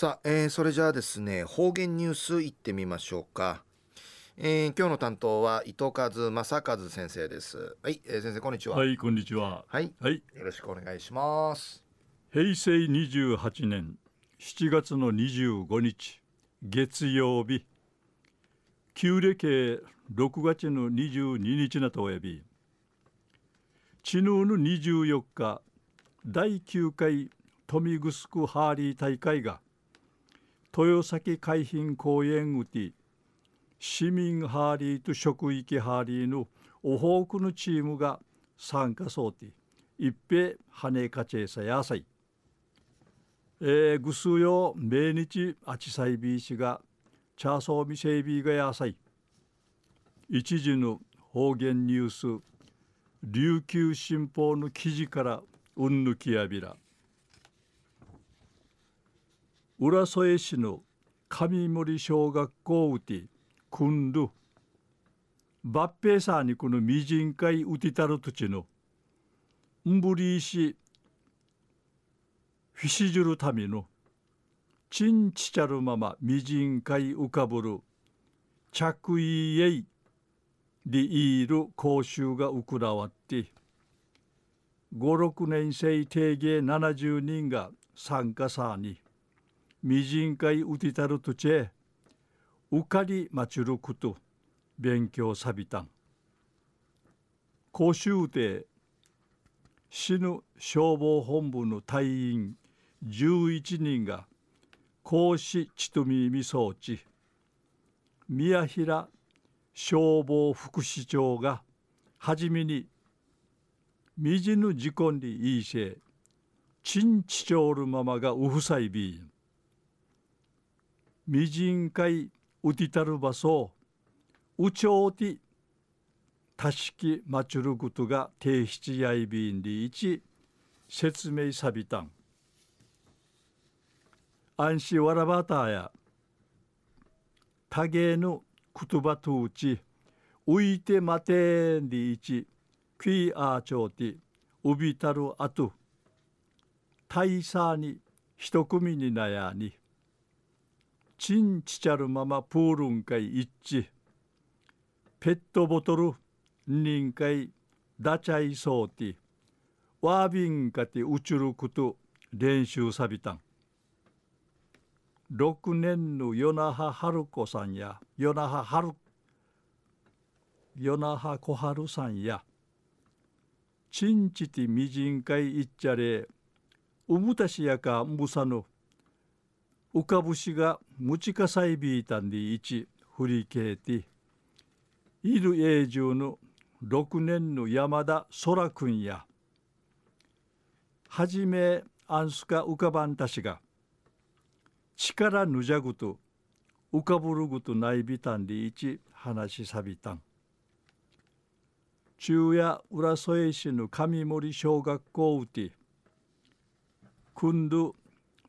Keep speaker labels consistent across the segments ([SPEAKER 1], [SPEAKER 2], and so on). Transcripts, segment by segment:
[SPEAKER 1] さあ、えー、それじゃあですね方言ニュースいってみましょうか、えー、今日の担当は伊藤和正和先生です。はい、えー、先生こんにちは。
[SPEAKER 2] はいこんにちは。
[SPEAKER 1] はい、はい、よろしくお願いします。
[SPEAKER 2] 平成28年7月の25日月曜日。旧暦6月の22日なとおやび。知能の24日第9回豊見城ハーリー大会が豊崎海浜公園うて市民ハーリーと職域ハーリーのおほうくのチームが参加そうて一平羽かちえさやさい。えー、ぐすよ命日あちさいびいしがチャーソーミセイビーがやさい。一時の方言ニュース琉球新報の記事からうんぬきやびら。浦添市の上森小学校うてくんる抜兵さにこのみじんかいうてたる土地のんぶりしフィシジュルためのちんちちゃるままみじんかい浮かぶる着衣えいりいる講習が行わって56年生定芸70人が参加さにみじんかいうてたるとちえうかりまちること勉強さびたん。講習で死ぬ消防本部の隊員11人が講師ちとみみそうち宮平消防副市長がはじめにみじぬ事故にいいせいちんちちょうるままがうふさいびん。みじんかいうてたるばそううちょうてたしきまちゅることが提出やいびんりいち説明さびたん。安心わらばたや多芸の言葉とうち浮いてまてんりいちクイアーチョーティうびたるあと大差に一組になやに。チンチチャルママプールンカイイッチペットボトルニン会ダチャイソーティワービンカティウチュルクト練習サビタン6年のナハハルコさんやヨナハハルヨナハコハルさんや。チンチティミジンカイイッチャレウむタシヤカムサぬ。浮かぶしがむちかさいびいたんでいち振りけている永住の6年の山田空くんやはじめあんすか浮かばんたしが力ぬじゃぐと浮かぶるぐとないびたんでいち話しさびたん中夜浦添市の上森小学校うてくんど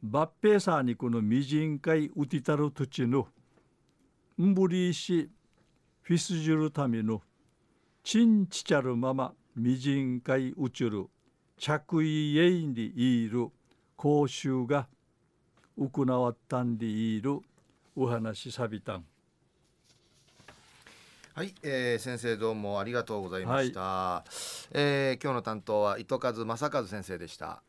[SPEAKER 2] 抜兵さにこのみじんかいうてたる土地のんぶりしフィスジュルためのちんちちゃるままみじんかいうちる着衣えいにいる講習が行わったんでいるお話さびたん。
[SPEAKER 1] はい、えー、先生どうもありがとうございました。はい、えー、今日の担当は糸数正和先生でした。